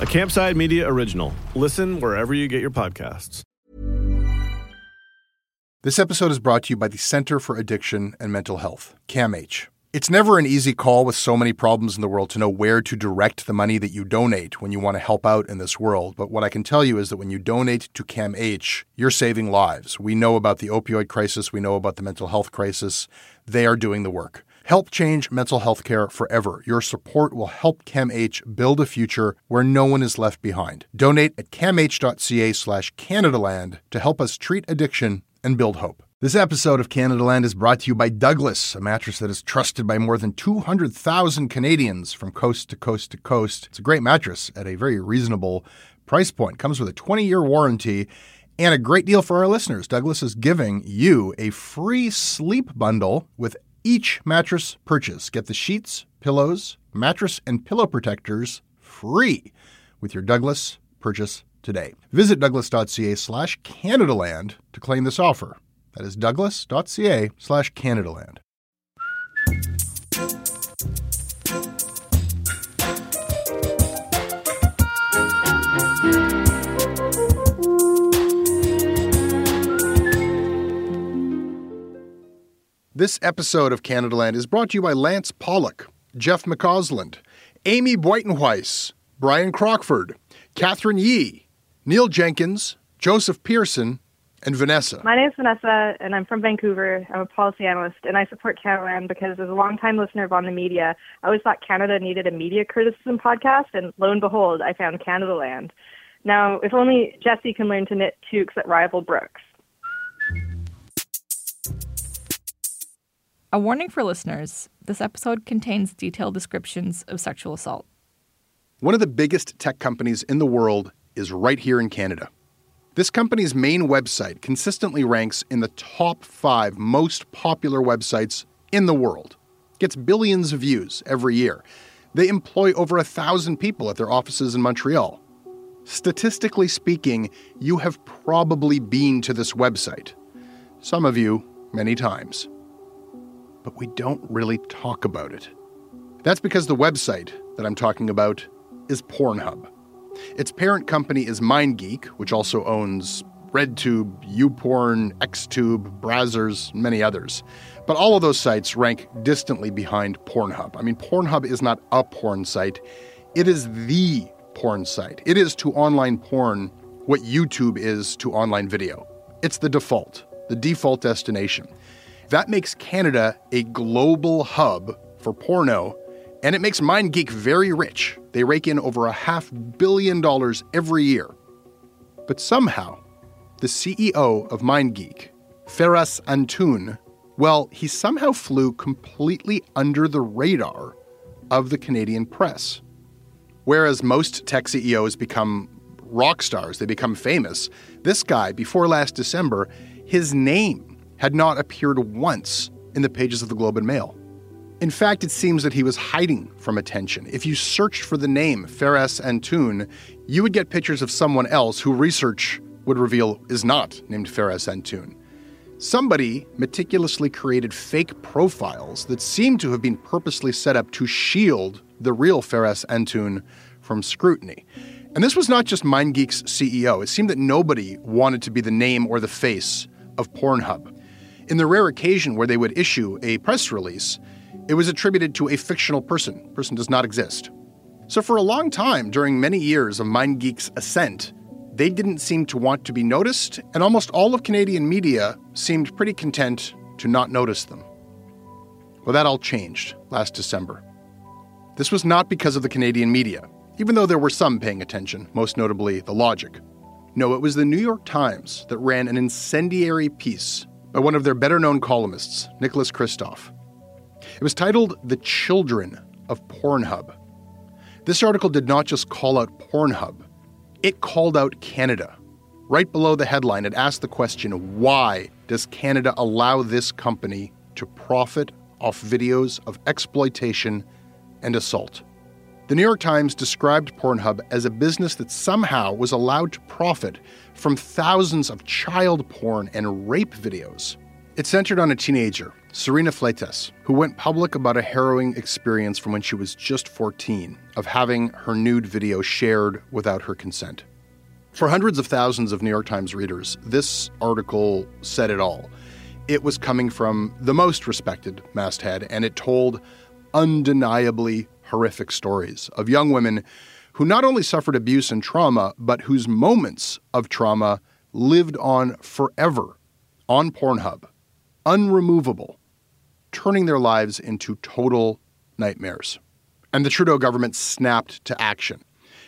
a Campside Media original. Listen wherever you get your podcasts. This episode is brought to you by the Center for Addiction and Mental Health, CAMH. It's never an easy call with so many problems in the world to know where to direct the money that you donate when you want to help out in this world. But what I can tell you is that when you donate to CAMH, you're saving lives. We know about the opioid crisis, we know about the mental health crisis. They are doing the work. Help change mental health care forever. Your support will help CAMH build a future where no one is left behind. Donate at camh.ca slash Canadaland to help us treat addiction and build hope. This episode of Canadaland is brought to you by Douglas, a mattress that is trusted by more than 200,000 Canadians from coast to coast to coast. It's a great mattress at a very reasonable price point. Comes with a 20-year warranty and a great deal for our listeners. Douglas is giving you a free sleep bundle with each mattress purchase. Get the sheets, pillows, mattress, and pillow protectors free with your Douglas purchase today. Visit douglas.ca slash Canadaland to claim this offer. That is douglas.ca slash Canadaland. This episode of Canadaland is brought to you by Lance Pollock, Jeff McCausland, Amy Buitenhuis, Brian Crockford, Catherine Yee, Neil Jenkins, Joseph Pearson, and Vanessa. My name is Vanessa, and I'm from Vancouver. I'm a policy analyst, and I support Canadaland because as a longtime listener of On the Media, I always thought Canada needed a media criticism podcast, and lo and behold, I found Canadaland. Now, if only Jesse can learn to knit toques that rival Brooks. A warning for listeners this episode contains detailed descriptions of sexual assault. One of the biggest tech companies in the world is right here in Canada. This company's main website consistently ranks in the top five most popular websites in the world. Gets billions of views every year. They employ over a thousand people at their offices in Montreal. Statistically speaking, you have probably been to this website. Some of you, many times. But we don't really talk about it. That's because the website that I'm talking about is Pornhub. Its parent company is MindGeek, which also owns RedTube, YouPorn, XTube, Brazzers, and many others. But all of those sites rank distantly behind Pornhub. I mean, Pornhub is not a porn site, it is the porn site. It is to online porn what YouTube is to online video. It's the default, the default destination. That makes Canada a global hub for porno, and it makes MindGeek very rich. They rake in over a half billion dollars every year. But somehow, the CEO of MindGeek, Feras Antoun, well, he somehow flew completely under the radar of the Canadian press. Whereas most tech CEOs become rock stars, they become famous, this guy, before last December, his name had not appeared once in the pages of the Globe and Mail. In fact, it seems that he was hiding from attention. If you searched for the name Feras Antoun, you would get pictures of someone else who research would reveal is not named Feras Antoun. Somebody meticulously created fake profiles that seem to have been purposely set up to shield the real Feras Antoun from scrutiny. And this was not just MindGeek's CEO. It seemed that nobody wanted to be the name or the face of Pornhub. In the rare occasion where they would issue a press release, it was attributed to a fictional person. person does not exist. So for a long time, during many years of MindGeek's ascent, They didn't seem to want to be noticed, and almost all of Canadian media seemed pretty content to not notice them. Well, that all changed last December. This was not because of the Canadian media, even though there were some paying attention, most notably The Logic. No, it was the New York Times that ran an incendiary piece by one of their better known columnists, Nicholas Kristof. It was titled The Children of Pornhub. This article did not just call out Pornhub, it called out Canada. Right below the headline, it asked the question why does Canada allow this company to profit off videos of exploitation and assault? The New York Times described Pornhub as a business that somehow was allowed to profit from thousands of child porn and rape videos. It centered on a teenager, Serena Fleites, who went public about a harrowing experience from when she was just 14 of having her nude video shared without her consent. For hundreds of thousands of New York Times readers, this article said it all. It was coming from the most respected masthead, and it told undeniably horrific stories of young women who not only suffered abuse and trauma, but whose moments of trauma lived on forever on Pornhub, unremovable, turning their lives into total nightmares. And the Trudeau government snapped to action.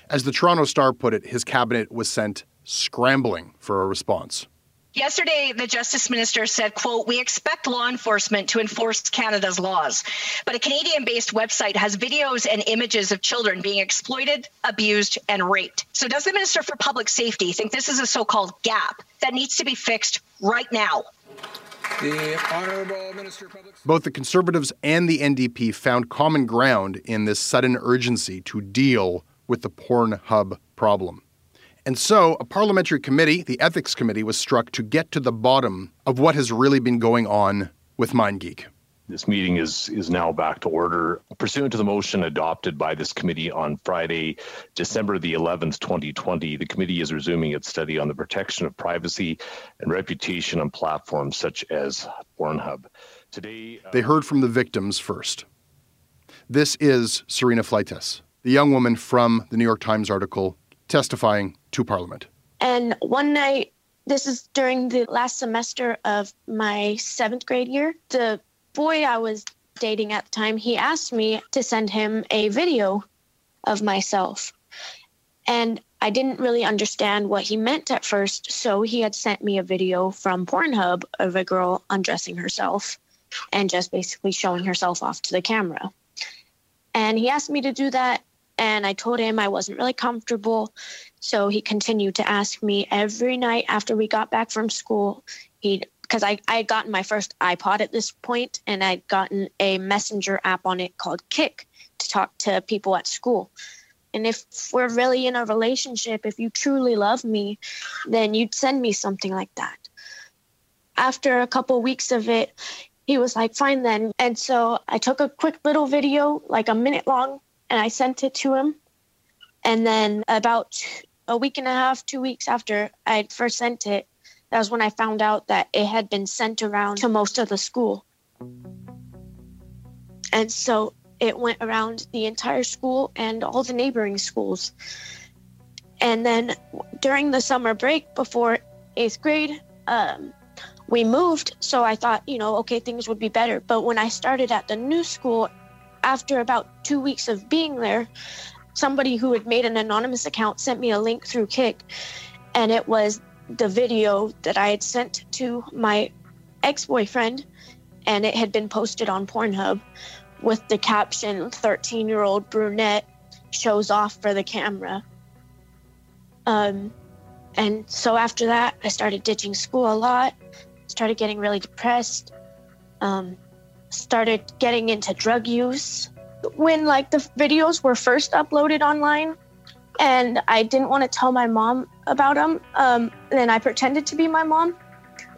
As the Toronto Star put it, his cabinet was sent scrambling for a response. Yesterday, the Justice Minister said, quote, we expect law enforcement to enforce Canada's laws. But a Canadian-based website has videos and images of children being exploited, abused, and raped. So does the Minister for Public Safety think this is a so-called gap that needs to be fixed right now? The Honourable Minister of Public Both the Conservatives and the NDP found common ground in this sudden urgency to deal with the Pornhub problem. And so, a parliamentary committee, the Ethics Committee, was struck to get to the bottom of what has really been going on with MindGeek. This meeting is is now back to order. Pursuant to the motion adopted by this committee on Friday, December the 11th, 2020, the committee is resuming its study on the protection of privacy and reputation on platforms such as Pornhub. Today, uh, they heard from the victims first. This is Serena Fleites, the young woman from the New York Times article testifying to Parliament. And one night, this is during the last semester of my seventh grade year, the boy I was dating at the time, he asked me to send him a video of myself. And I didn't really understand what he meant at first, so he had sent me a video from Pornhub of a girl undressing herself and just basically showing herself off to the camera. And he asked me to do that, and I told him I wasn't really comfortable. So he continued to ask me every night after we got back from school. He'd because I, I had gotten my first iPod at this point and I'd gotten a messenger app on it called Kik to talk to people at school. And if we're really in a relationship, if you truly love me, then you'd send me something like that. After a couple weeks of it, he was like, fine then. And so I took a quick little video, like a minute long, and I sent it to him. And then about a week and a half, two weeks after I first sent it, that was when I found out that it had been sent around to most of the school. And so it went around the entire school and all the neighboring schools. And then during the summer break before eighth grade, um, we moved. So I thought, you know, okay, things would be better. But when I started at the new school, after about two weeks of being there, somebody who had made an anonymous account sent me a link through Kik, And it was the video that I had sent to my ex boyfriend, and it had been posted on Pornhub with the caption 13 year old brunette shows off for the camera. Um, and so after that, I started ditching school a lot, started getting really depressed, um, started getting into drug use. When like the videos were first uploaded online, and I didn't want to tell my mom about them. Um, then I pretended to be my mom.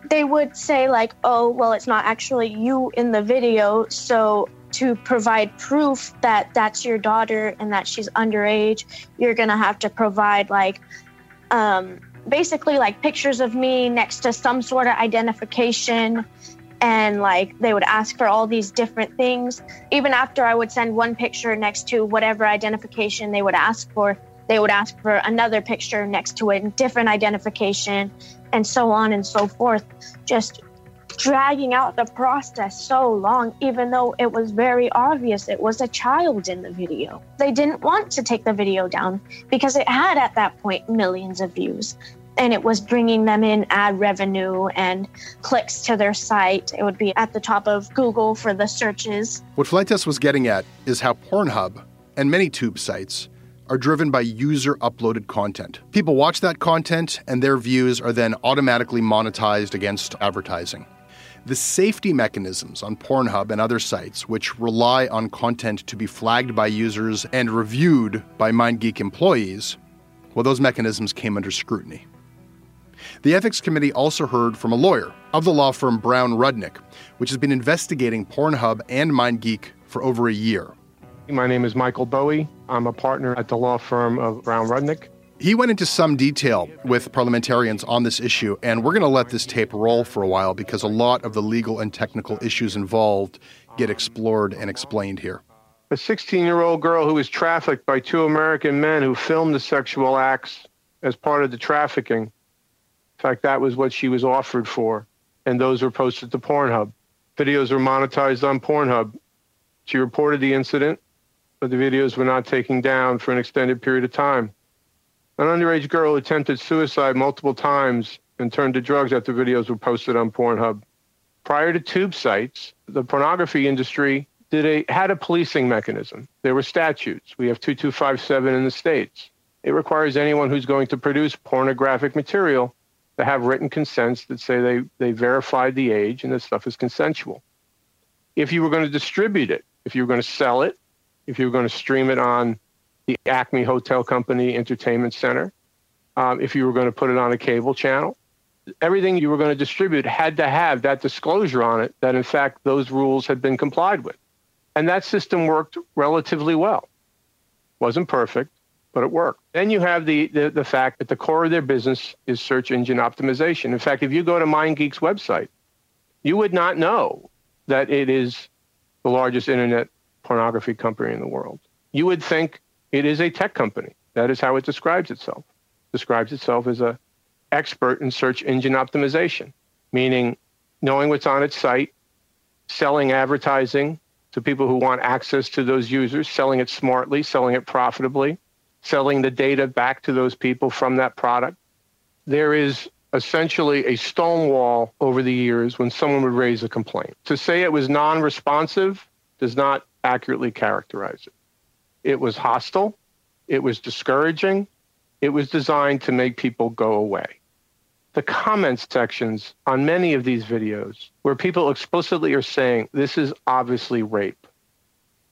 They would say like, "Oh, well, it's not actually you in the video." So to provide proof that that's your daughter and that she's underage, you're gonna have to provide like, um, basically like pictures of me next to some sort of identification. And like they would ask for all these different things. Even after I would send one picture next to whatever identification they would ask for, They would ask for another picture next to it, different identification, and so on and so forth. Just dragging out the process so long, even though it was very obvious it was a child in the video. They didn't want to take the video down because it had at that point millions of views. And it was bringing them in ad revenue and clicks to their site. It would be at the top of Google for the searches. What Fleites was getting at is how Pornhub and many tube sites are driven by user uploaded content. People watch that content, and their views are then automatically monetized against advertising. The safety mechanisms on Pornhub and other sites, which rely on content to be flagged by users and reviewed by MindGeek employees, well, those mechanisms came under scrutiny. The Ethics Committee also heard from a lawyer of the law firm Brown Rudnick, which has been investigating Pornhub and MindGeek for over a year. My name is Michael Bowie. I'm a partner at the law firm of Brown Rudnick. He went into some detail with parliamentarians on this issue, and we're going to let this tape roll for a while because a lot of the legal and technical issues involved get explored and explained here. A 16 year old girl who was trafficked by two American men who filmed the sexual acts as part of the trafficking. In fact, that was what she was offered for, and those were posted to Pornhub. Videos were monetized on Pornhub. She reported the incident, but the videos were not taken down for an extended period of time. An underage girl attempted suicide multiple times and turned to drugs after videos were posted on Pornhub. Prior to tube sites, the pornography industry did a had a policing mechanism. There were statutes. We have 2257 in the states. It requires anyone who's going to produce pornographic material to have written consents that say they, they verified the age and that stuff is consensual. If you were going to distribute it, if you were going to sell it, if you were going to stream it on the Acme Hotel Company Entertainment Center, um, if you were going to put it on a cable channel. Everything you were going to distribute had to have that disclosure on it that, in fact, those rules had been complied with. And that system worked relatively well. Wasn't perfect, but it worked. Then you have the, the, the fact that the core of their business is search engine optimization. In fact, if you go to MindGeek's website, you would not know that it is the largest internet pornography company in the world. You would think it is a tech company. That is how it describes itself. It describes itself as a expert in search engine optimization, meaning knowing what's on its site, selling advertising to people who want access to those users, selling it smartly, selling it profitably, selling the data back to those people from that product. There is essentially a stonewall over the years when someone would raise a complaint. To say it was non responsive does not accurately characterize it. It was hostile. It was discouraging. It was designed to make people go away. The comments sections on many of these videos, where people explicitly are saying, this is obviously rape,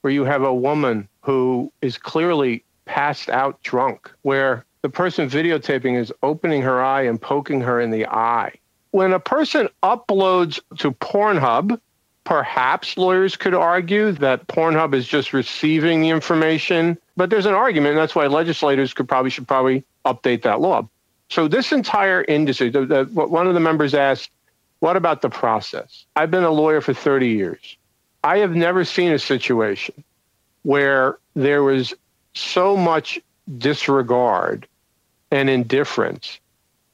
where you have a woman who is clearly passed out drunk, where the person videotaping is opening her eye and poking her in the eye. When a person uploads to Pornhub, Perhaps lawyers could argue that Pornhub is just receiving the information, but there's an argument. That's why legislators could probably should probably update that law. So this entire industry, the, the, one of the members asked, "What about the process?" I've been a lawyer for 30 years. I have never seen a situation where there was so much disregard and indifference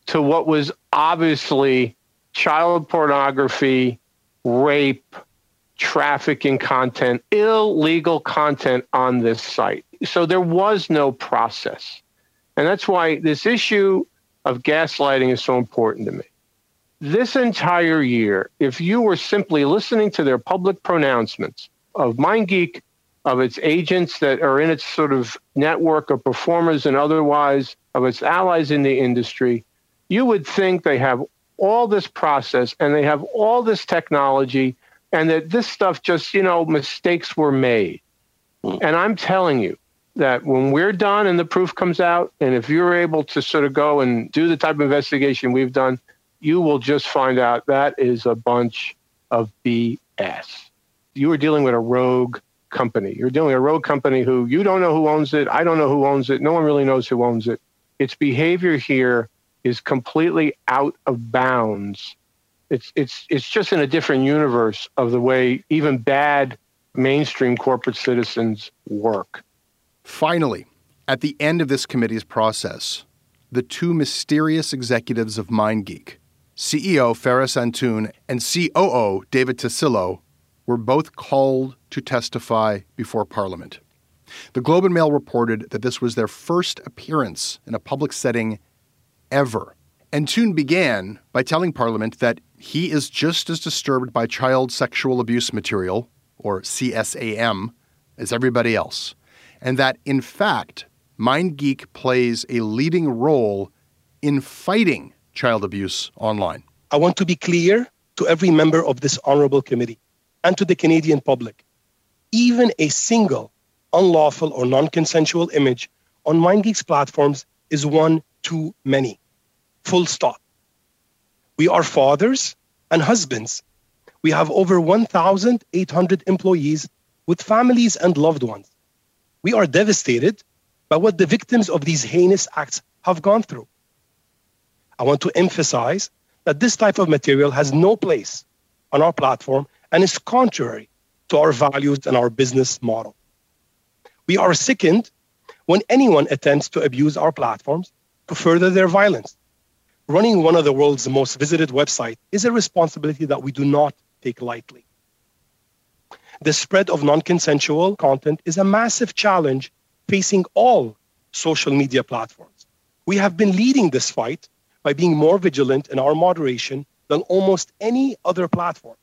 to what was obviously child pornography, rape, trafficking content, illegal content on this site. So there was no process. And that's why this issue of gaslighting is so important to me. This entire year, if you were simply listening to their public pronouncements of MindGeek, of its agents that are in its sort of network of performers and otherwise, of its allies in the industry, you would think they have all this process and they have all this technology and that this stuff just, you know, mistakes were made. Mm. And I'm telling you that when we're done and the proof comes out, and if you're able to sort of go and do the type of investigation we've done, you will just find out that is a bunch of BS. You are dealing with a rogue company. You're dealing with a rogue company who you don't know who owns it. I don't know who owns it. No one really knows who owns it. Its behavior here is completely out of bounds it's it's it's just in a different universe of the way even bad mainstream corporate citizens work. Finally, At the end of this committee's process, the two mysterious executives of MindGeek, CEO Feras Antoun and COO David Tassillo, were both called to testify before Parliament. The Globe and Mail reported that this was their first appearance in a public setting ever. Antoun began by telling Parliament that he is just as disturbed by child sexual abuse material, or CSAM, as everybody else, and that, in fact, MindGeek plays a leading role in fighting child abuse online. I want to be clear to every member of this honorable committee and to the Canadian public. Even a single unlawful or non consensual image on MindGeek's platforms is one too many. Full stop. We are fathers and husbands. We have over 1,800 employees with families and loved ones. We are devastated by what the victims of these heinous acts have gone through. I want to emphasize that this type of material has no place on our platform and is contrary to our values and our business model. We are sickened when anyone attempts to abuse our platforms to further their violence. Running one of the world's most visited websites is a responsibility that we do not take lightly. The spread of non consensual content is a massive challenge facing all social media platforms. We have been leading this fight by being more vigilant in our moderation than almost any other platform,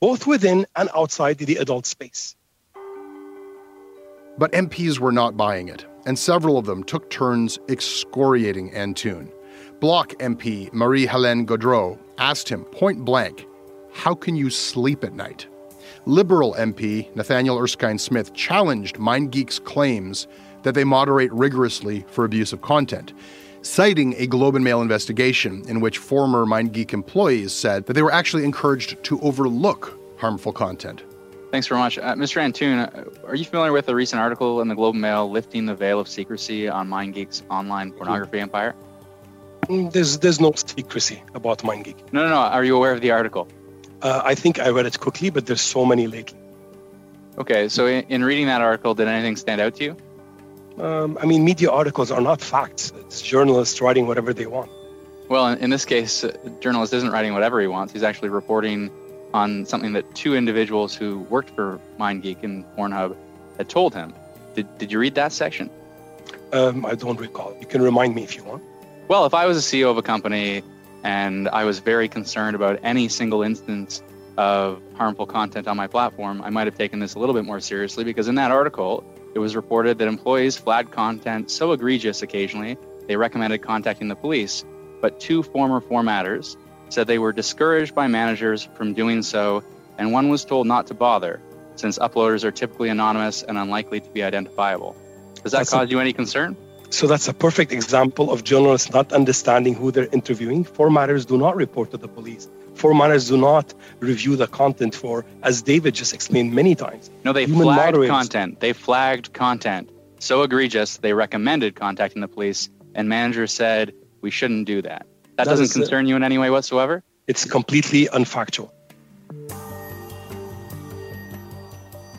both within and outside the adult space. But MPs were not buying it, and several of them took turns excoriating Antoun. Bloc MP Marie Helene Gaudreau asked him point blank, How can you sleep at night? Liberal MP Nathaniel Erskine Smith challenged MindGeek's claims that they moderate rigorously for abusive content, citing a Globe and Mail investigation in which former MindGeek employees said that they were actually encouraged to overlook harmful content. Thanks very much. Uh, Mr. Antoun, uh, are you familiar with a recent article in the Globe and Mail lifting the veil of secrecy on MindGeek's online pornography empire? Mm, there's, there's no secrecy about MindGeek. No, no, no. Are you aware of the article? Uh, I think I read it quickly, but there's so many lately. Okay, so in, in reading that article, did anything stand out to you? Um, I mean, media articles are not facts. It's journalists writing whatever they want. Well, in, this case, a uh, journalist isn't writing whatever he wants. He's actually reporting on something that two individuals who worked for MindGeek and Pornhub had told him. Did, did you read that section? Um, I don't recall. You can remind me if you want. Well, if I was a CEO of a company and I was very concerned about any single instance of harmful content on my platform, I might have taken this a little bit more seriously because in that article, it was reported that employees flagged content so egregious occasionally they recommended contacting the police. But two former formatters said they were discouraged by managers from doing so, and one was told not to bother, since uploaders are typically anonymous and unlikely to be identifiable. Does that That's cause a- you any concern? So that's a perfect example of journalists not understanding who they're interviewing. Formatters do not report to the police. Formatters do not review the content for, as David just explained many times. No, they Human flagged moderators. content. They flagged content so egregious they recommended contacting the police, and managers said we shouldn't do that. That, that doesn't concern you in any way whatsoever. It's completely unfactual.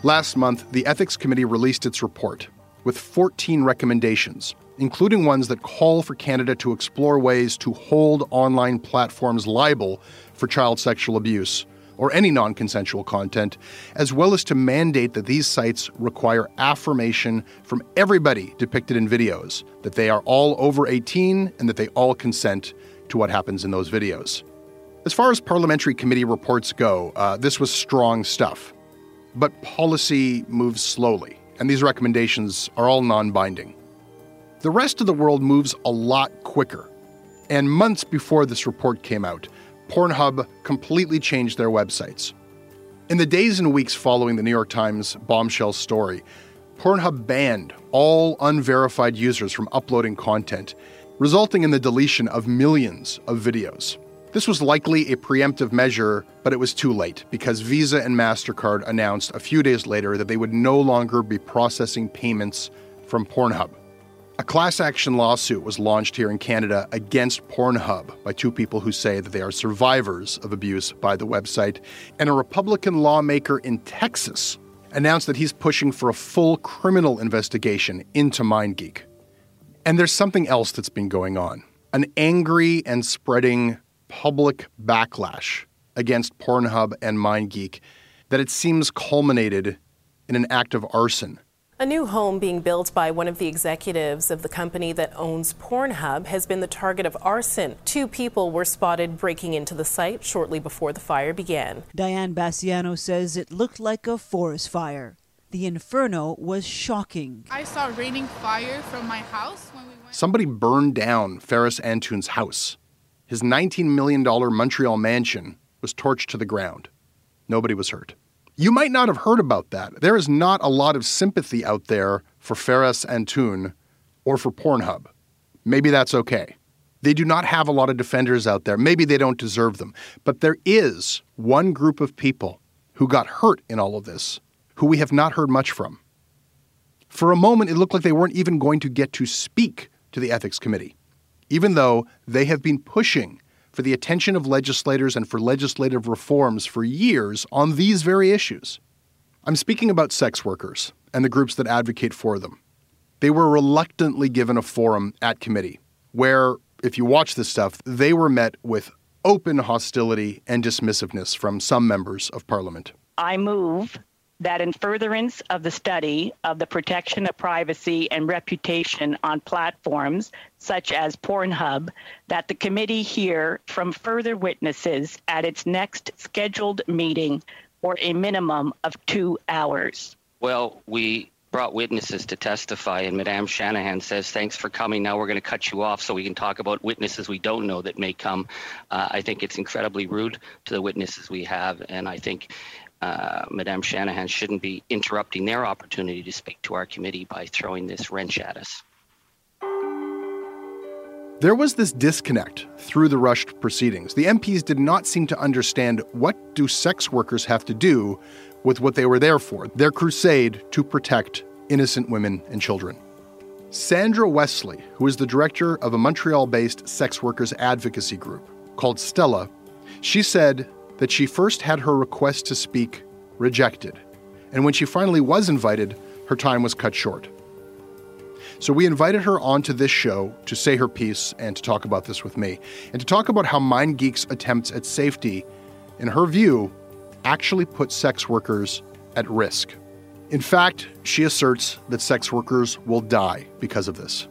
Last month, the Ethics Committee released its report with 14 recommendations, including ones that call for Canada to explore ways to hold online platforms liable for child sexual abuse or any non consensual content, as well as to mandate that these sites require affirmation from everybody depicted in videos that they are all over 18 and that they all consent to what happens in those videos. As far as parliamentary committee reports go, uh, this was strong stuff. But policy moves slowly and these recommendations are all non binding. The rest of the world moves a lot quicker. And months before this report came out, Pornhub completely changed their websites. In the days and weeks following the New York Times bombshell story, Pornhub banned all unverified users from uploading content, resulting in the deletion of millions of videos. This was likely a preemptive measure, but it was too late because Visa and MasterCard announced a few days later that they would no longer be processing payments from Pornhub. A class action lawsuit was launched here in Canada against Pornhub by two people who say that they are survivors of abuse by the website. And a Republican lawmaker in Texas announced that he's pushing for a full criminal investigation into MindGeek. And there's something else that's been going on an angry and spreading public backlash against Pornhub and MindGeek that it seems culminated in an act of arson. A new home being built by one of the executives of the company that owns Pornhub has been the target of arson. Two people were spotted breaking into the site shortly before the fire began. Diane Bassiano says it looked like a forest fire. The inferno was shocking. I saw raining fire from my house when we went. Somebody burned down Feras Antoun's house. His $19 million Montreal mansion was torched to the ground. Nobody was hurt. You might not have heard about that. There is not a lot of sympathy out there for Feras Antoun or for Pornhub. Maybe that's okay. They do not have a lot of defenders out there. Maybe they don't deserve them. But there is one group of people who got hurt in all of this who we have not heard much from. For a moment, it looked like they weren't even going to get to speak to the Ethics Committee, even though they have been pushing for the attention of legislators and for legislative reforms for years on these very issues. I'm speaking about sex workers and the groups that advocate for them. They were reluctantly given a forum at committee where, if you watch this stuff, they were met with open hostility and dismissiveness from some members of parliament. I move that in furtherance of the study of the protection of privacy and reputation on platforms such as Pornhub, that the committee hear from further witnesses at its next scheduled meeting for a minimum of two hours. Well, we brought witnesses to testify, and Madame Shanahan says, Thanks for coming. Now we're going to cut you off so we can talk about witnesses we don't know that may come. Uh, I think it's incredibly rude to the witnesses we have, and I think uh, Madame Shanahan shouldn't be interrupting their opportunity to speak to our committee by throwing this wrench at us. There was this disconnect through the rushed proceedings. The MPs did not seem to understand what do sex workers have to do with what they were there for, their crusade to protect innocent women and children. Sandra Wesley, who is the director of a Montreal-based sex workers advocacy group called Stella, she said that she first had her request to speak rejected. And when she finally was invited, her time was cut short. So we invited her onto this show to say her piece and to talk about this with me, and to talk about how MindGeek's attempts at safety, in her view, actually put sex workers at risk. In fact, she asserts that sex workers will die because of this.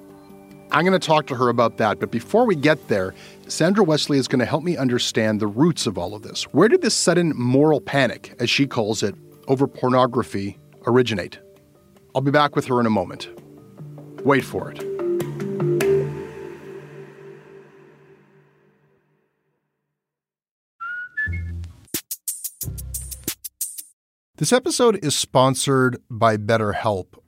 I'm going to talk to her about that, but before we get there, Sandra Wesley is going to help me understand the roots of all of this. Where did this sudden moral panic, as she calls it, over pornography originate? I'll be back with her in a moment. Wait for it. This episode is sponsored by BetterHelp.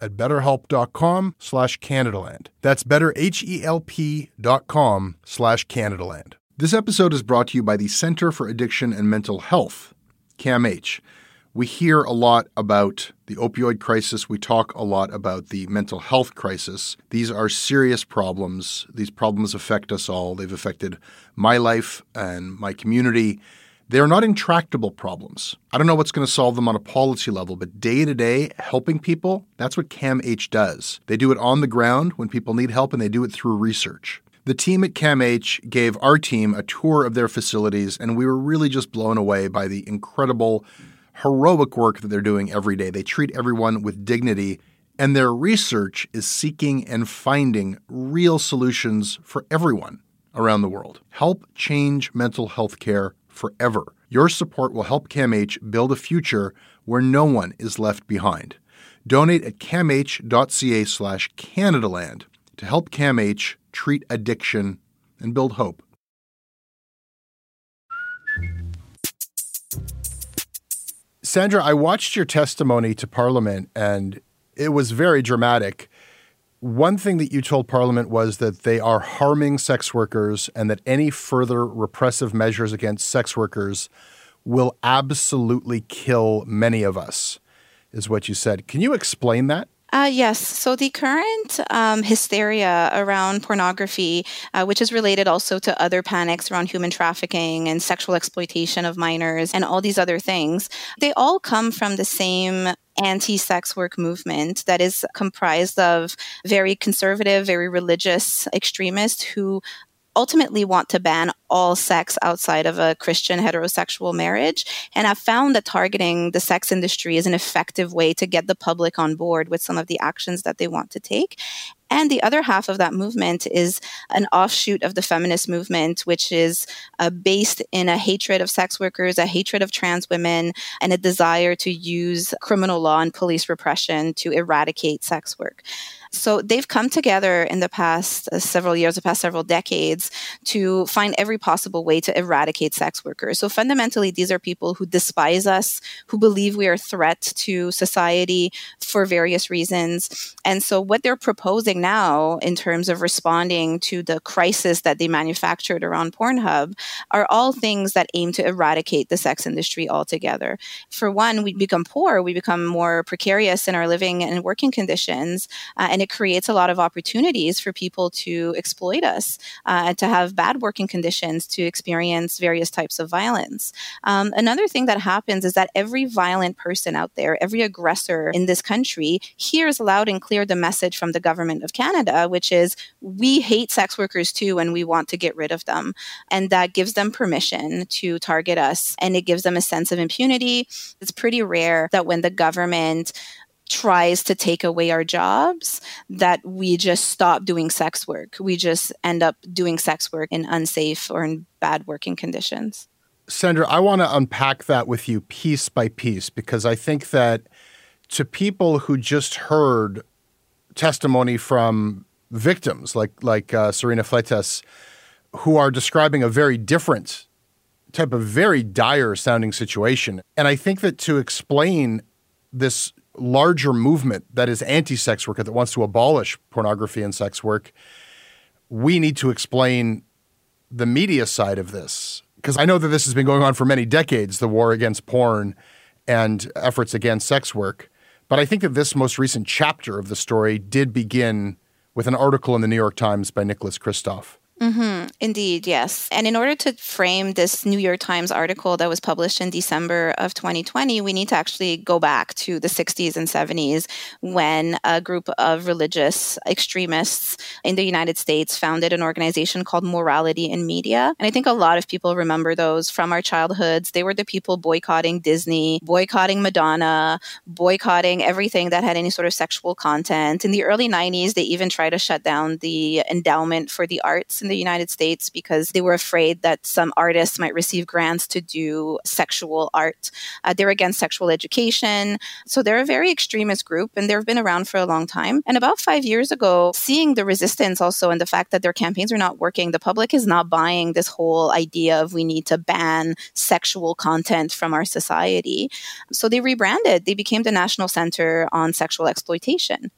at betterhelp.com slash Canadaland. That's betterhelp.com slash Canadaland. This episode is brought to you by the Center for Addiction and Mental Health, CAMH. We hear a lot about the opioid crisis. We talk a lot about the mental health crisis. These are serious problems. These problems affect us all. They've affected my life and my community. They're not intractable problems. I don't know what's going to solve them on a policy level, but day to day, helping people, that's what CAMH does. They do it on the ground when people need help, and they do it through research. The team at CAMH gave our team a tour of their facilities, and we were really just blown away by the incredible heroic work that they're doing every day. They treat everyone with dignity, and their research is seeking and finding real solutions for everyone around the world. Help change mental health care forever. Your support will help CAMH build a future where no one is left behind. Donate at camh.ca slash Canadaland to help CAMH treat addiction and build hope. Sandra, I watched your testimony to Parliament and it was very dramatic. One thing that you told Parliament was that they are harming sex workers and that any further repressive measures against sex workers will absolutely kill many of us, is what you said. Can you explain that? Uh, yes. So the current um, hysteria around pornography, uh, which is related also to other panics around human trafficking and sexual exploitation of minors and all these other things, they all come from the same anti sex work movement that is comprised of very conservative, very religious extremists who ultimately want to ban all sex outside of a Christian heterosexual marriage. And I've found that targeting the sex industry is an effective way to get the public on board with some of the actions that they want to take. And the other half of that movement is an offshoot of the feminist movement, which is uh, based in a hatred of sex workers, a hatred of trans women, and a desire to use criminal law and police repression to eradicate sex work. So they've come together in the past uh, several years, the past several decades, to find every possible way to eradicate sex workers. So fundamentally, these are people who despise us, who believe we are a threat to society for various reasons. And so what they're proposing now in terms of responding to the crisis that they manufactured around Pornhub are all things that aim to eradicate the sex industry altogether. For one, we become poor, we become more precarious in our living and working conditions, uh, and it creates a lot of opportunities for people to exploit us, uh, to have bad working conditions, to experience various types of violence. Um, another thing that happens is that every violent person out there, every aggressor in this country, hears loud and clear the message from the government of Canada, which is we hate sex workers too and we want to get rid of them. And that gives them permission to target us and it gives them a sense of impunity. It's pretty rare that when the government tries to take away our jobs that we just stop doing sex work. We just end up doing sex work in unsafe or in bad working conditions. Sandra, I want to unpack that with you piece by piece because I think that to people who just heard testimony from victims like like uh, Serena Fleites, who are describing a very different type of very dire sounding situation. And I think that to explain this larger movement that is anti sex work that wants to abolish pornography and sex work, we need to explain the media side of this. Because I know that this has been going on for many decades the war against porn and efforts against sex work. But I think that this most recent chapter of the story did begin with an article in the New York Times by Nicholas Kristof. Mm-hmm. Indeed, yes. And in order to frame this New York Times article that was published in December of 2020, we need to actually go back to the 60s and 70s when a group of religious extremists in the United States founded an organization called Morality in Media. And I think a lot of people remember those from our childhoods. They were the people boycotting Disney, boycotting Madonna, boycotting everything that had any sort of sexual content. In the early 90s, they even tried to shut down the endowment for the arts the United States because they were afraid that some artists might receive grants to do sexual art. Uh, they're against sexual education. So they're a very extremist group and they've been around for a long time. And about five years ago, seeing the resistance also and the fact that their campaigns are not working, the public is not buying this whole idea of we need to ban sexual content from our society. So they rebranded. They became the National Center on Sexual Exploitation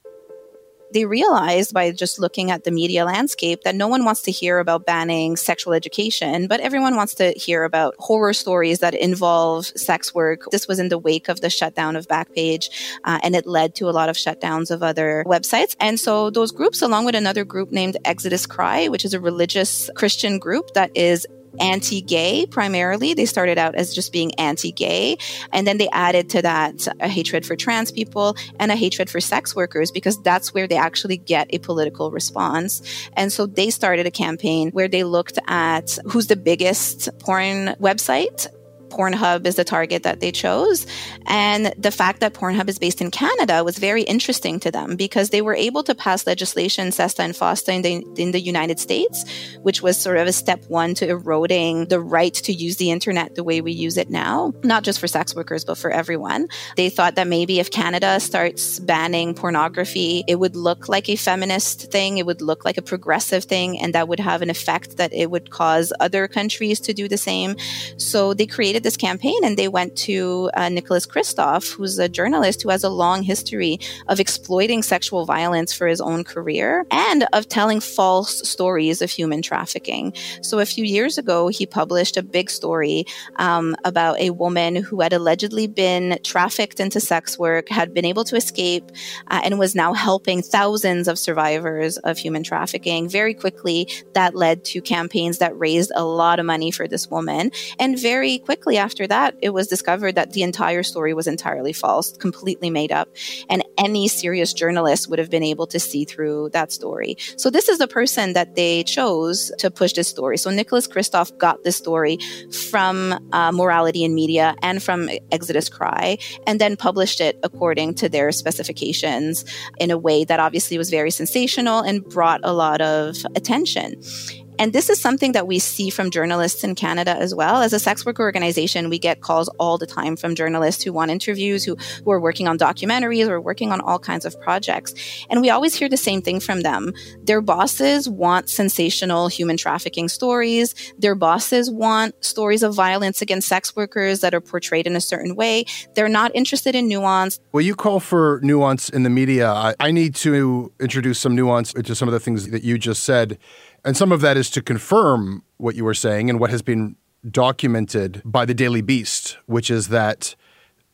they realized by just looking at the media landscape that no one wants to hear about banning sexual education, but everyone wants to hear about horror stories that involve sex work. This was in the wake of the shutdown of Backpage, uh, and it led to a lot of shutdowns of other websites. And so those groups, along with another group named Exodus Cry, which is a religious Christian group that is anti gay primarily. They started out as just being anti gay. And then they added to that a hatred for trans people and a hatred for sex workers because that's where they actually get a political response. And so they started a campaign where they looked at who's the biggest porn website Pornhub is the target that they chose. And the fact that Pornhub is based in Canada was very interesting to them because they were able to pass legislation, SESTA and FOSTA, in the, in the United States, which was sort of a step one to eroding the right to use the internet the way we use it now, not just for sex workers, but for everyone. They thought that maybe if Canada starts banning pornography, it would look like a feminist thing, it would look like a progressive thing, and that would have an effect that it would cause other countries to do the same. So they created this campaign and they went to uh, Nicholas Kristof, who's a journalist who has a long history of exploiting sexual violence for his own career and of telling false stories of human trafficking. So a few years ago, he published a big story um, about a woman who had allegedly been trafficked into sex work, had been able to escape, uh, and was now helping thousands of survivors of human trafficking. Very quickly, that led to campaigns that raised a lot of money for this woman. And very quickly after that, it was discovered that the entire story was entirely false, completely made up. And any serious journalist would have been able to see through that story. So this is the person that they chose to push this story. So Nicholas Kristof got this story from uh, Morality in Media and from Exodus Cry, and then published it according to their specifications in a way that obviously was very sensational and brought a lot of attention. And this is something that we see from journalists in Canada as well. As a sex worker organization, we get calls all the time from journalists who want interviews, who, who are working on documentaries or working on all kinds of projects. And we always hear the same thing from them. Their bosses want sensational human trafficking stories. Their bosses want stories of violence against sex workers that are portrayed in a certain way. They're not interested in nuance. Well, you call for nuance in the media. I, I need to introduce some nuance to some of the things that you just said. And some of that is to confirm what you were saying and what has been documented by the Daily Beast, which is that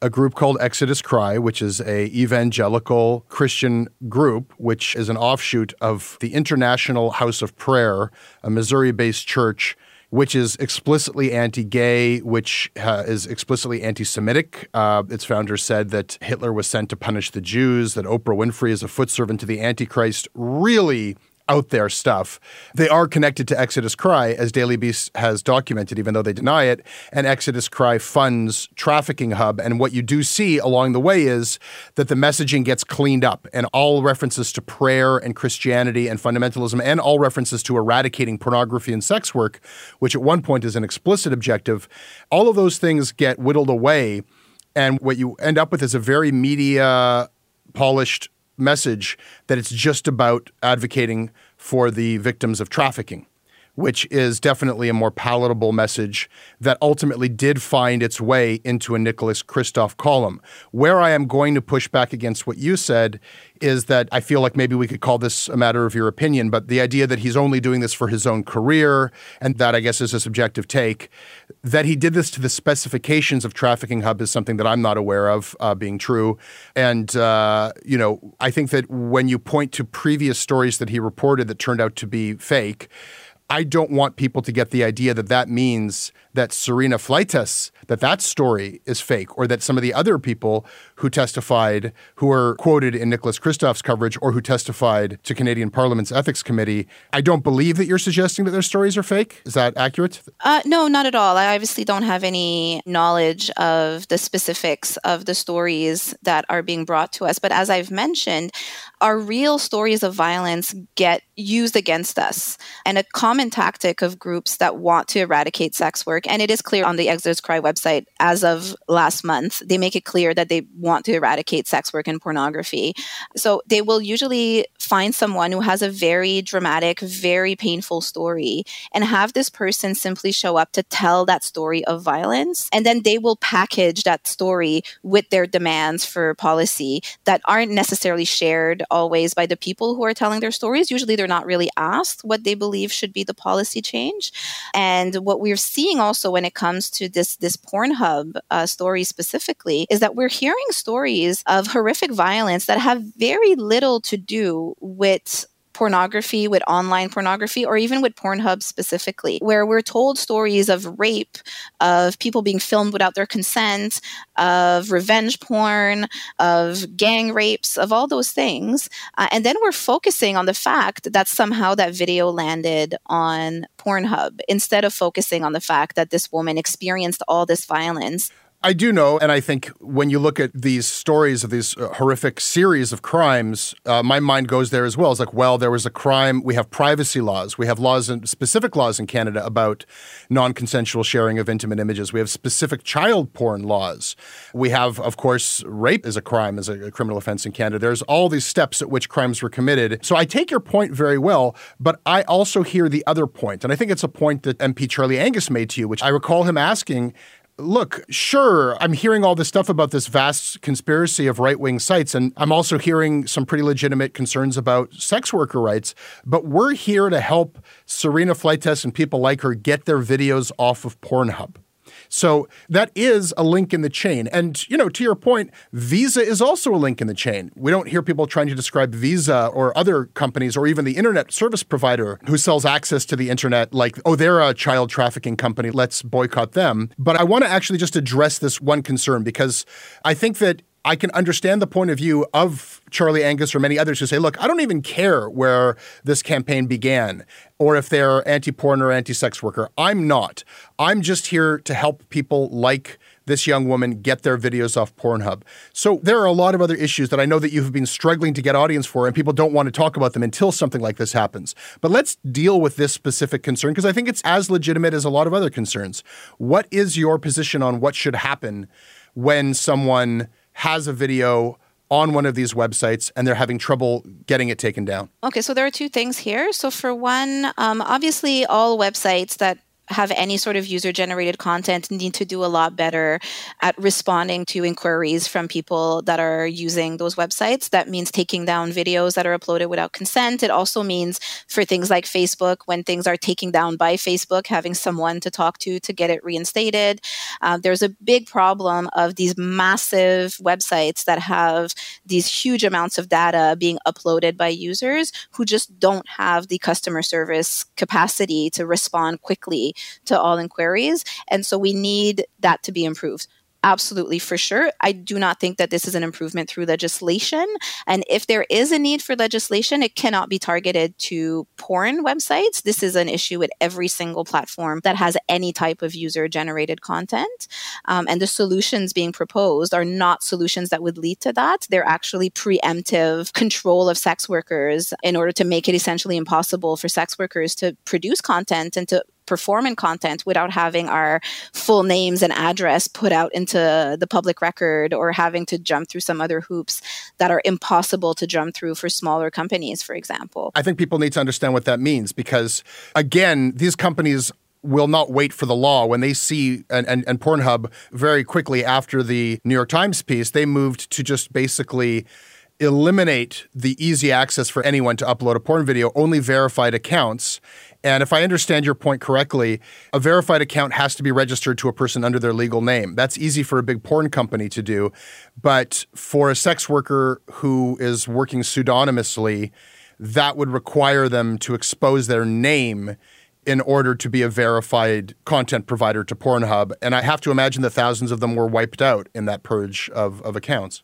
a group called Exodus Cry, which is a evangelical Christian group, which is an offshoot of the International House of Prayer, a Missouri-based church which is explicitly anti-gay, which uh, is explicitly anti-Semitic. Uh, its founder said that Hitler was sent to punish the Jews, that Oprah Winfrey is a foot servant to the Antichrist. Really out there stuff. They are connected to Exodus Cry, as Daily Beast has documented, even though they deny it. And Exodus Cry funds Trafficking Hub. And what you do see along the way is that the messaging gets cleaned up, and all references to prayer and Christianity and fundamentalism, and all references to eradicating pornography and sex work, which at one point is an explicit objective, all of those things get whittled away. And what you end up with is a very media polished message that it's just about advocating for the victims of trafficking which is definitely a more palatable message that ultimately did find its way into a Nicholas Kristof column. Where I am going to push back against what you said is that I feel like maybe we could call this a matter of your opinion, but the idea that he's only doing this for his own career, and that I guess is a subjective take, that he did this to the specifications of Trafficking Hub is something that I'm not aware of uh, being true. And, uh, you know, I think that when you point to previous stories that he reported that turned out to be fake, I don't want people to get the idea that that means that Serena Fleites, that that story is fake, or that some of the other people who testified, who are quoted in Nicholas Kristof's coverage, or who testified to Canadian Parliament's Ethics Committee, I don't believe that you're suggesting that their stories are fake. Is that accurate? Uh, no, not at all. I obviously don't have any knowledge of the specifics of the stories that are being brought to us. But as I've mentioned, our real stories of violence get used against us. And a common tactic of groups that want to eradicate sex work, and it is clear on the Exodus Cry website as of last month, they make it clear that they want to eradicate sex work and pornography. So they will usually find someone who has a very dramatic, very painful story and have this person simply show up to tell that story of violence. And then they will package that story with their demands for policy that aren't necessarily shared always by the people who are telling their stories. Usually they're not really asked what they believe should be the policy change. And what we're seeing also when it comes to this, this Pornhub uh, story specifically is that we're hearing stories of horrific violence that have very little to do with pornography, with online pornography, or even with Pornhub specifically, where we're told stories of rape, of people being filmed without their consent, of revenge porn, of gang rapes, of all those things. Uh, and then we're focusing on the fact that somehow that video landed on Pornhub instead of focusing on the fact that this woman experienced all this violence. I do know, and I think when you look at these stories of these uh, horrific series of crimes, uh, my mind goes there as well. It's like, well, there was a crime. We have privacy laws. We have laws, and specific laws in Canada about non-consensual sharing of intimate images. We have specific child porn laws. We have, of course, rape is a crime, as a, a criminal offense in Canada. There's all these steps at which crimes were committed. So I take your point very well, but I also hear the other point, and I think it's a point that MP Charlie Angus made to you, which I recall him asking look, sure, I'm hearing all this stuff about this vast conspiracy of right wing sites, and I'm also hearing some pretty legitimate concerns about sex worker rights. But we're here to help Serena Fleites and people like her get their videos off of Pornhub. So that is a link in the chain. And, you know, to your point, Visa is also a link in the chain. We don't hear people trying to describe Visa or other companies or even the internet service provider who sells access to the internet like, oh, they're a child trafficking company. Let's boycott them. But I want to actually just address this one concern because I think that I can understand the point of view of Charlie Angus or many others who say, look, I don't even care where this campaign began or if they're anti porn or anti sex worker. I'm not. I'm just here to help people like this young woman get their videos off Pornhub. So there are a lot of other issues that I know that you've been struggling to get audience for, and people don't want to talk about them until something like this happens. But let's deal with this specific concern because I think it's as legitimate as a lot of other concerns. What is your position on what should happen when someone has a video on one of these websites and they're having trouble getting it taken down? Okay, so there are two things here. So, for one, um, obviously, all websites that have any sort of user generated content need to do a lot better at responding to inquiries from people that are using those websites. That means taking down videos that are uploaded without consent. It also means for things like Facebook, when things are taken down by Facebook, having someone to talk to to get it reinstated. Uh, there's a big problem of these massive websites that have these huge amounts of data being uploaded by users who just don't have the customer service capacity to respond quickly to all inquiries. And so we need that to be improved. Absolutely, for sure. I do not think that this is an improvement through legislation. And if there is a need for legislation, it cannot be targeted to porn websites. This is an issue with every single platform that has any type of user generated content. Um, and the solutions being proposed are not solutions that would lead to that. They're actually preemptive control of sex workers in order to make it essentially impossible for sex workers to produce content and to perform in content without having our full names and address put out into the public record or having to jump through some other hoops that are impossible to jump through for smaller companies, for example. I think people need to understand what that means because, again, these companies will not wait for the law. When they see, and, and, and Pornhub very quickly after the New York Times piece, they moved to just basically eliminate the easy access for anyone to upload a porn video, only verified accounts. And if I understand your point correctly, a verified account has to be registered to a person under their legal name. That's easy for a big porn company to do. But for a sex worker who is working pseudonymously, that would require them to expose their name in order to be a verified content provider to Pornhub. And I have to imagine that thousands of them were wiped out in that purge of, of accounts.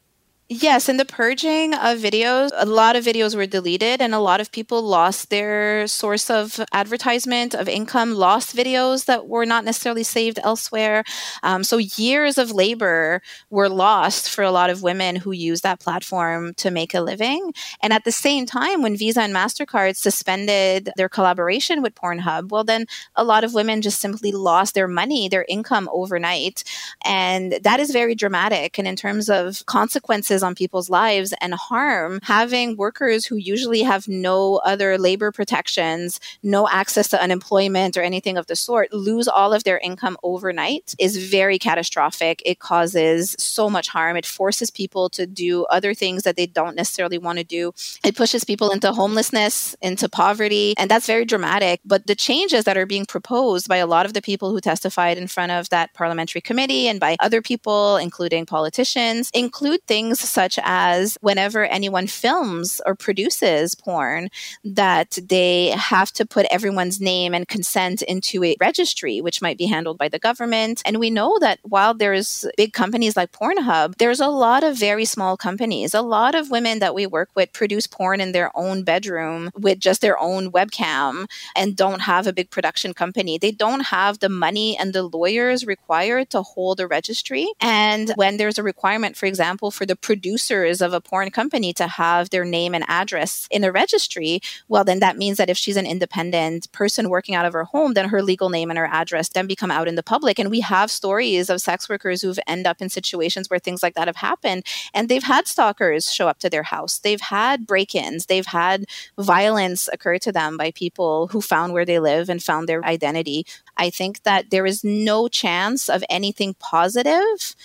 Yes, in the purging of videos, a lot of videos were deleted, and a lot of people lost their source of advertisement, of income, lost videos that were not necessarily saved elsewhere. Um, so, years of labor were lost for a lot of women who use that platform to make a living. And at the same time, when Visa and MasterCard suspended their collaboration with Pornhub, well, then a lot of women just simply lost their money, their income overnight. And that is very dramatic. And in terms of consequences, on people's lives and harm, having workers who usually have no other labor protections, no access to unemployment or anything of the sort, lose all of their income overnight is very catastrophic. It causes so much harm. It forces people to do other things that they don't necessarily want to do. It pushes people into homelessness, into poverty, and that's very dramatic. But the changes that are being proposed by a lot of the people who testified in front of that parliamentary committee and by other people, including politicians, include things such as whenever anyone films or produces porn, that they have to put everyone's name and consent into a registry, which might be handled by the government. And we know that while there's big companies like Pornhub, there's a lot of very small companies. A lot of women that we work with produce porn in their own bedroom with just their own webcam and don't have a big production company. They don't have the money and the lawyers required to hold a registry. And when there's a requirement, for example, for the producers of a porn company to have their name and address in a registry, well, then that means that if she's an independent person working out of her home, then her legal name and her address then become out in the public. And we have stories of sex workers who've end up in situations where things like that have happened and they've had stalkers show up to their house. They've had break-ins, they've had violence occur to them by people who found where they live and found their identity. I think that there is no chance of anything positive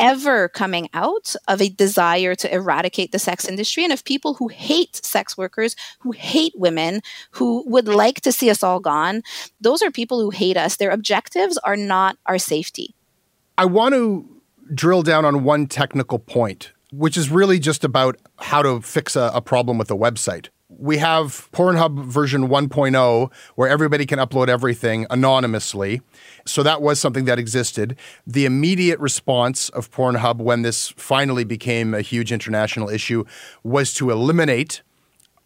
ever coming out of a desire to eradicate the sex industry and of people who hate sex workers, who hate women, who would like to see us all gone. Those are people who hate us. Their objectives are not our safety. I want to drill down on one technical point, which is really just about how to fix a, a problem with a website we have Pornhub version 1.0 where everybody can upload everything anonymously. So that was something that existed. The immediate response of Pornhub when this finally became a huge international issue was to eliminate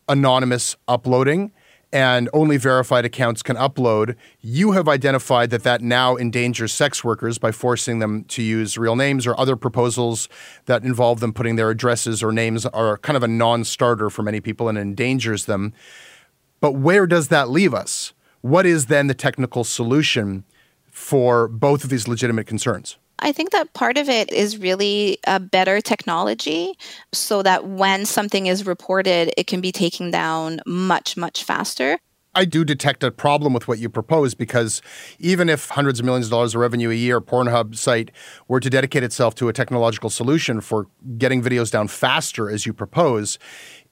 anonymous uploading and only verified accounts can upload. You have identified that that now endangers sex workers by forcing them to use real names or other proposals that involve them putting their addresses or names are kind of a non-starter for many people and endangers them. But where does that leave us? What is then the technical solution for both of these legitimate concerns? I think that part of it is really a better technology so that when something is reported, it can be taken down much, much faster. I do detect a problem with what you propose because even if hundreds of millions of dollars of revenue a year Pornhub site were to dedicate itself to a technological solution for getting videos down faster as you propose,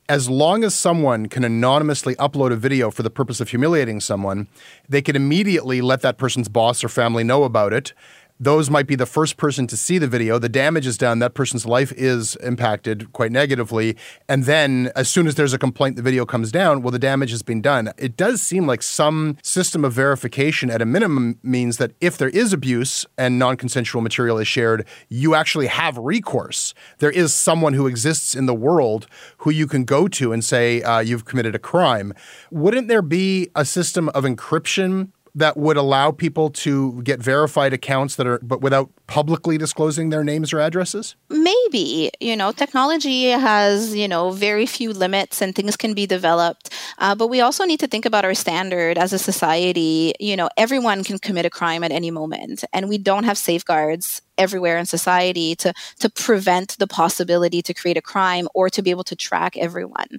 as long as someone can anonymously upload a video for the purpose of humiliating someone, they can immediately let that person's boss or family know about it those might be the first person to see the video. The damage is done. That person's life is impacted quite negatively. And then, as soon as there's a complaint, the video comes down. Well, the damage has been done. It does seem like some system of verification at a minimum means that if there is abuse and non consensual material is shared, you actually have recourse. There is someone who exists in the world who you can go to and say, uh, you've committed a crime. Wouldn't there be a system of encryption that would allow people to get verified accounts that are but without publicly disclosing their names or addresses? Maybe. You know, technology has, you know, very few limits and things can be developed. Uh, but we also need to think about our standard as a society. You know, everyone can commit a crime at any moment, and we don't have safeguards everywhere in society to to prevent the possibility to create a crime or to be able to track everyone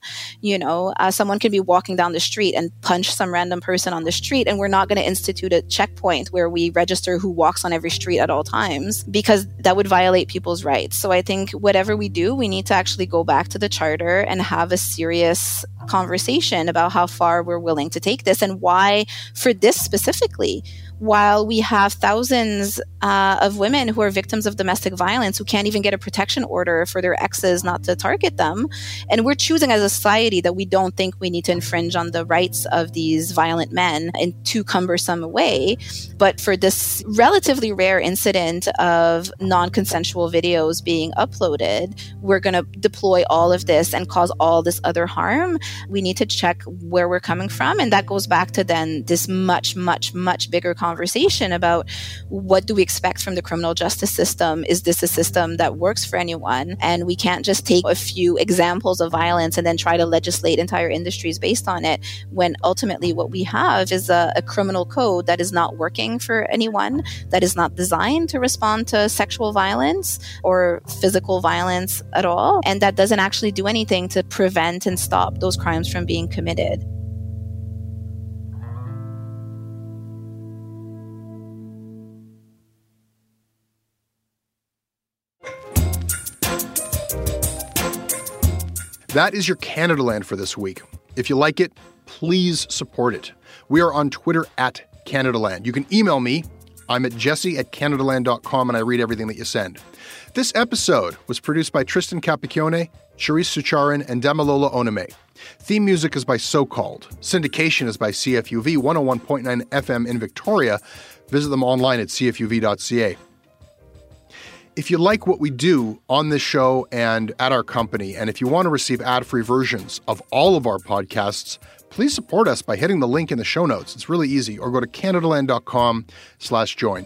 you know uh, someone can be walking down the street and punch some random person on the street and we're not going to institute a checkpoint where we register who walks on every street at all times because that would violate people's rights. So i think whatever we do we need to actually go back to the charter and have a serious conversation about how far we're willing to take this and why for this specifically while we have thousands uh, of women who are victims of domestic violence who can't even get a protection order for their exes not to target them. And we're choosing as a society that we don't think we need to infringe on the rights of these violent men in too cumbersome a way. But for this relatively rare incident of non consensual videos being uploaded, we're going to deploy all of this and cause all this other harm. We need to check where we're coming from. And that goes back to then this much, much, much bigger conversation conversation about what do we expect from the criminal justice system? Is this a system that works for anyone? And we can't just take a few examples of violence and then try to legislate entire industries based on it when ultimately what we have is a, a criminal code that is not working for anyone, that is not designed to respond to sexual violence or physical violence at all, and that doesn't actually do anything to prevent and stop those crimes from being committed. That is your Canadaland for this week. If you like it, please support it. We are on Twitter at Canadaland. You can email me. I'm at jesse at canadaland.com and I read everything that you send. This episode was produced by Tristan Capicchione, Charisse Sucharin, and Damalola Onome. Theme music is by So Called. Syndication is by CFUV 101.9 FM in Victoria. Visit them online at cfuv.ca. If you like what we do on this show and at our company, and if you want to receive ad free versions of all of our podcasts, please support us by hitting the link in the show notes. It's really easy, or go to canadaland.com slash join.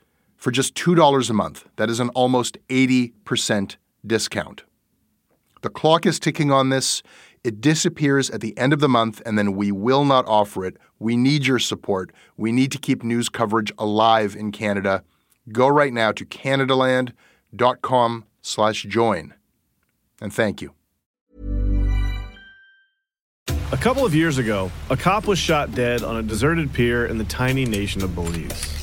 for just $2 a month. That is an almost 80% discount. The clock is ticking on this. It disappears at the end of the month, and then we will not offer it. We need your support. We need to keep news coverage alive in Canada. Go right now to canadaland.com slash join. And thank you. A couple of years ago, a cop was shot dead on a deserted pier in the tiny nation of Belize.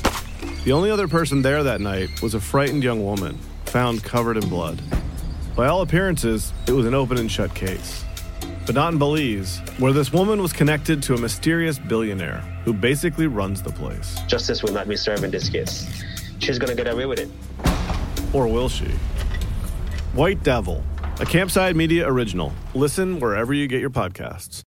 The only other person there that night was a frightened young woman, found covered in blood. By all appearances, it was an open and shut case. But not in Belize, where this woman was connected to a mysterious billionaire who basically runs the place. Justice will not be served in this case. She's gonna get away with it. Or will she? White Devil, a Campside Media original. Listen wherever you get your podcasts.